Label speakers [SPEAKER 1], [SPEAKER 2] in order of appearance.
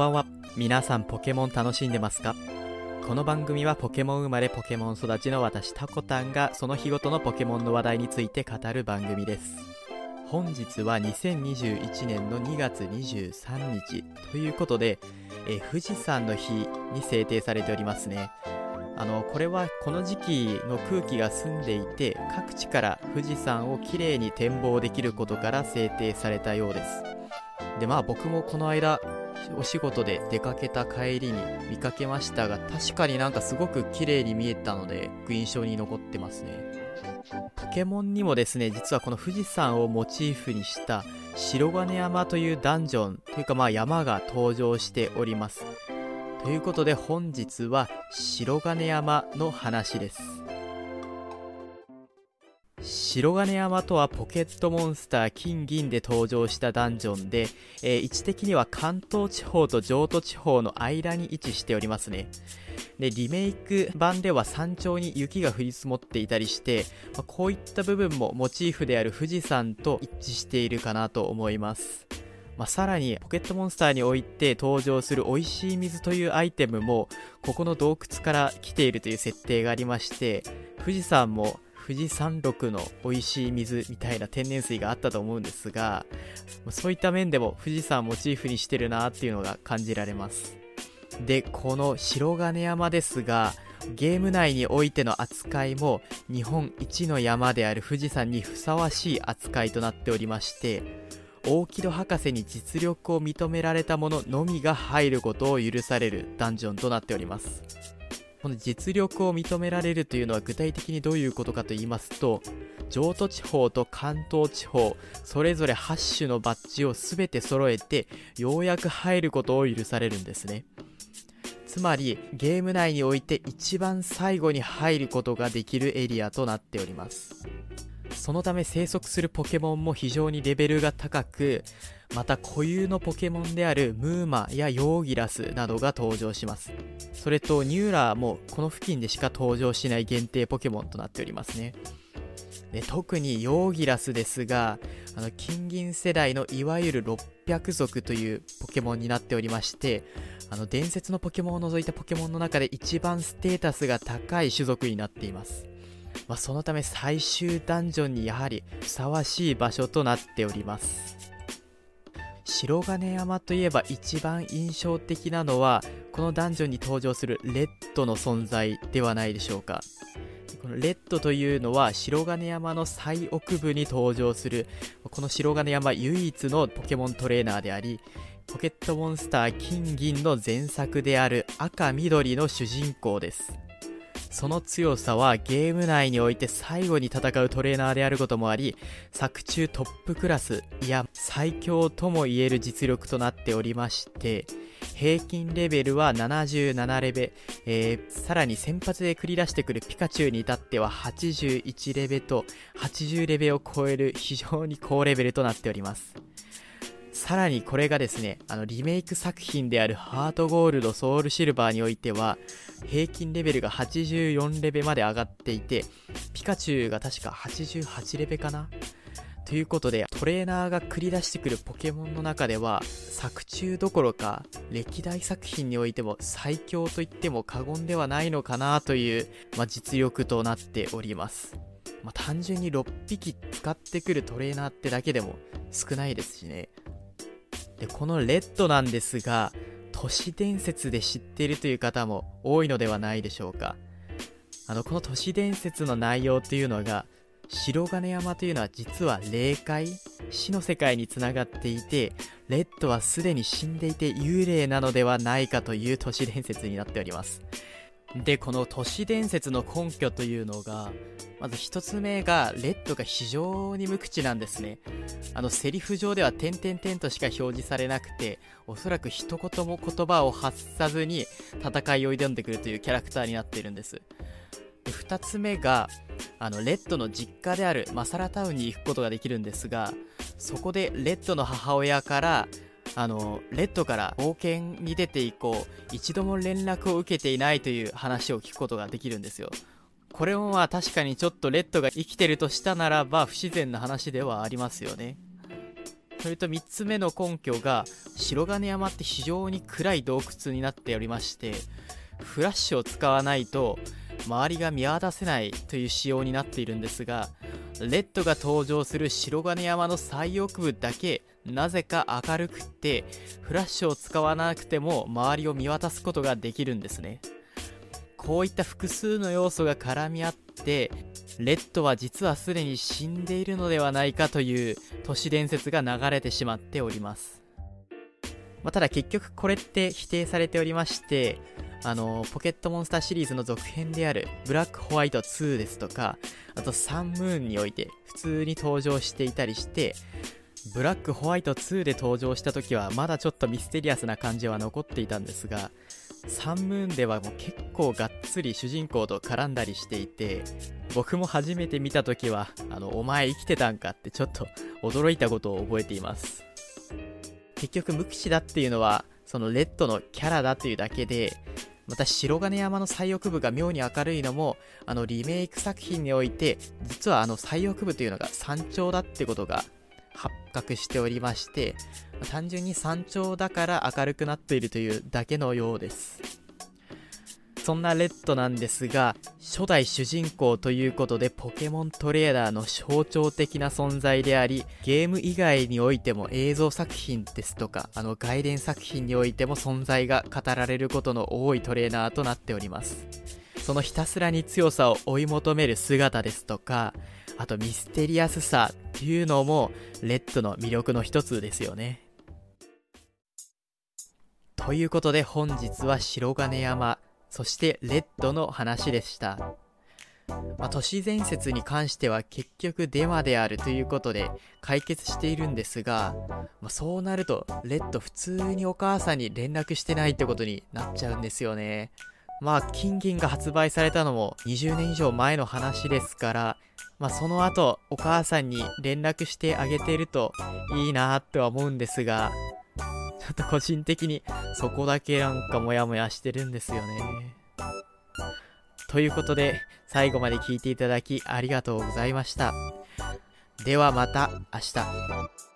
[SPEAKER 1] ばんは。皆さんポケモン楽しんでますか？この番組はポケモン生まれポケモン育ちの私タコタンがその日ごとのポケモンの話題について語る番組です。本日は2021年の2月23日ということでえ富士山の日に制定されておりますね。あのこれはこの時期の空気が澄んでいて各地から富士山をきれいに展望できることから制定されたようです。でまあ僕もこの間お仕事で出かけた帰りに見かけましたが確かになんかすごく綺麗に見えたので印象に残ってますね。ポケモンにもですね実はこの富士山をモチーフにした白金山というダンジョンというかまあ山が登場しております。ということで本日は白金山の話です。白金山とはポケットモンスター金銀で登場したダンジョンで、えー、位置的には関東地方と譲渡地方の間に位置しておりますね。でリメイク版では山頂に雪が降り積もっていたりして、まあ、こういった部分もモチーフである富士山と一致しているかなと思います。まあ、さらにポケットモンスターにおいて登場する美味しい水というアイテムもここの洞窟から来ているという設定がありまして富士山も富士山麓の美味しい水みたいな天然水があったと思うんですがそういった面でも富士山をモチーフにしてるなっていうのが感じられます。でこの白金山ですがゲーム内においての扱いも日本一の山である富士山にふさわしい扱いとなっておりまして大木戸博士に実力を認められた者のみが入ることを許されるダンジョンとなっております。この実力を認められるというのは具体的にどういうことかと言いますと上都地方と関東地方それぞれ8種のバッジを全て揃えてようやく入ることを許されるんですね。つまりゲーム内において一番最後に入ることができるエリアとなっております。そのため生息するポケモンも非常にレベルが高くまた固有のポケモンであるムーマやヨーギラスなどが登場します。それとニューラーもこの付近でしか登場しない限定ポケモンとなっておりますね。で特にヨーギラスですがあの金銀世代のいわゆる600族というポケモンになっておりましてあの伝説のポケモンを除いたポケモンの中で一番ステータスが高い種族になっています。まあ、そのため最終ダンジョンにやはりふさわしい場所となっております。白金山といえば一番印象的なのはこのダンジョンに登場するレッドの存在ではないでしょうか。このレッドというのは白金山の最奥部に登場するこの白金山唯一のポケモントレーナーでありポケットモンスター金銀の前作である赤緑の主人公です。その強さはゲーム内において最後に戦うトレーナーであることもあり作中トップクラスいや最強とも言える実力となっておりまして平均レベルは77レベ、えー、さらに先発で繰り出してくるピカチュウに至っては81レベと80レベを超える非常に高レベルとなっております。さらにこれがですね、あのリメイク作品であるハートゴールドソウルシルバーにおいては、平均レベルが84レベまで上がっていて、ピカチュウが確か88レベかな？ということで、トレーナーが繰り出してくるポケモンの中では、作中どころか、歴代作品においても最強と言っても過言ではないのかなという、まあ、実力となっております。まあ、単純に6匹使ってくるトレーナーってだけでも少ないですしね。でこのレッドなんですが都市伝説で知っているという方も多いのではないでしょうか。あのこの都市伝説の内容というのが白金山というのは実は霊界死の世界につながっていてレッドはすでに死んでいて幽霊なのではないかという都市伝説になっております。でこの都市伝説の根拠というのがまず1つ目がレッドが非常に無口なんですね。あのセリフ上では点々点としか表示されなくておそらく一言も言葉を発さずに戦いを挑んでくるというキャラクターになっているんです。で2つ目があのレッドの実家であるマサラタウンに行くことができるんですがそこでレッドの母親からあのレッドから冒険に出て以降一度も連絡を受けていないという話を聞くことができるんですよ。これもまあ確かにちょっとレッドが生きてるとしたならば不自然な話ではありますよね。それと3つ目の根拠が白金山って非常に暗い洞窟になっておりましてフラッシュを使わないと周りが見渡せないという仕様になっているんですがレッドが登場する白金山の最奥部だけなぜか明るくってフラッシュを使わなくても周りを見渡すことができるんですね。こういった複数の要素が絡み合ってレッドは実はすでに死んでいるのではないかという都市伝説が流れてしまっております。まあ、ただ結局これって否定されておりましてあのポケットモンスターシリーズの続編であるブラックホワイト2ですとかあとサンムーンにおいて普通に登場していたりしてブラックホワイト2で登場した時はまだちょっとミステリアスな感じは残っていたんですがサンムーンではもう結構がっつり主人公と絡んだりしていて僕も初めて見た時はあのお前生きてたんかってちょっと驚いたことを覚えています。結局無口だっていうのはそのレッドのキャラだというだけでまた白金山の最奥部が妙に明るいのもあのリメイク作品において実はあの最奥部というのが山頂だってことが発覚しておりまして単純に山頂だから明るくなっているというだけのようです。そんなレッドなんですが初代主人公ということでポケモントレーダーの象徴的な存在でありゲーム以外においても映像作品ですとかあの外伝作品においても存在が語られることの多いトレーナーとなっておりますそのひたすらに強さを追い求める姿ですとかあとミステリアスさっていうのもレッドの魅力の一つですよね。ということで本日は白金山、そしてレッドの話でした。まあ、都市伝説に関しては結局デマであるということで解決しているんですが、まあ、そうなるとレッド普通にお母さんに連絡してないってことになっちゃうんですよね。まあ金銀が発売されたのも20年以上前の話ですからまあ、その後、お母さんに連絡してあげてるといいなっては思うんですが、っと個人的にそこだけなんかモヤモヤしてるんですよね。ということで、最後まで聞いていただきありがとうございました。ではまた明日。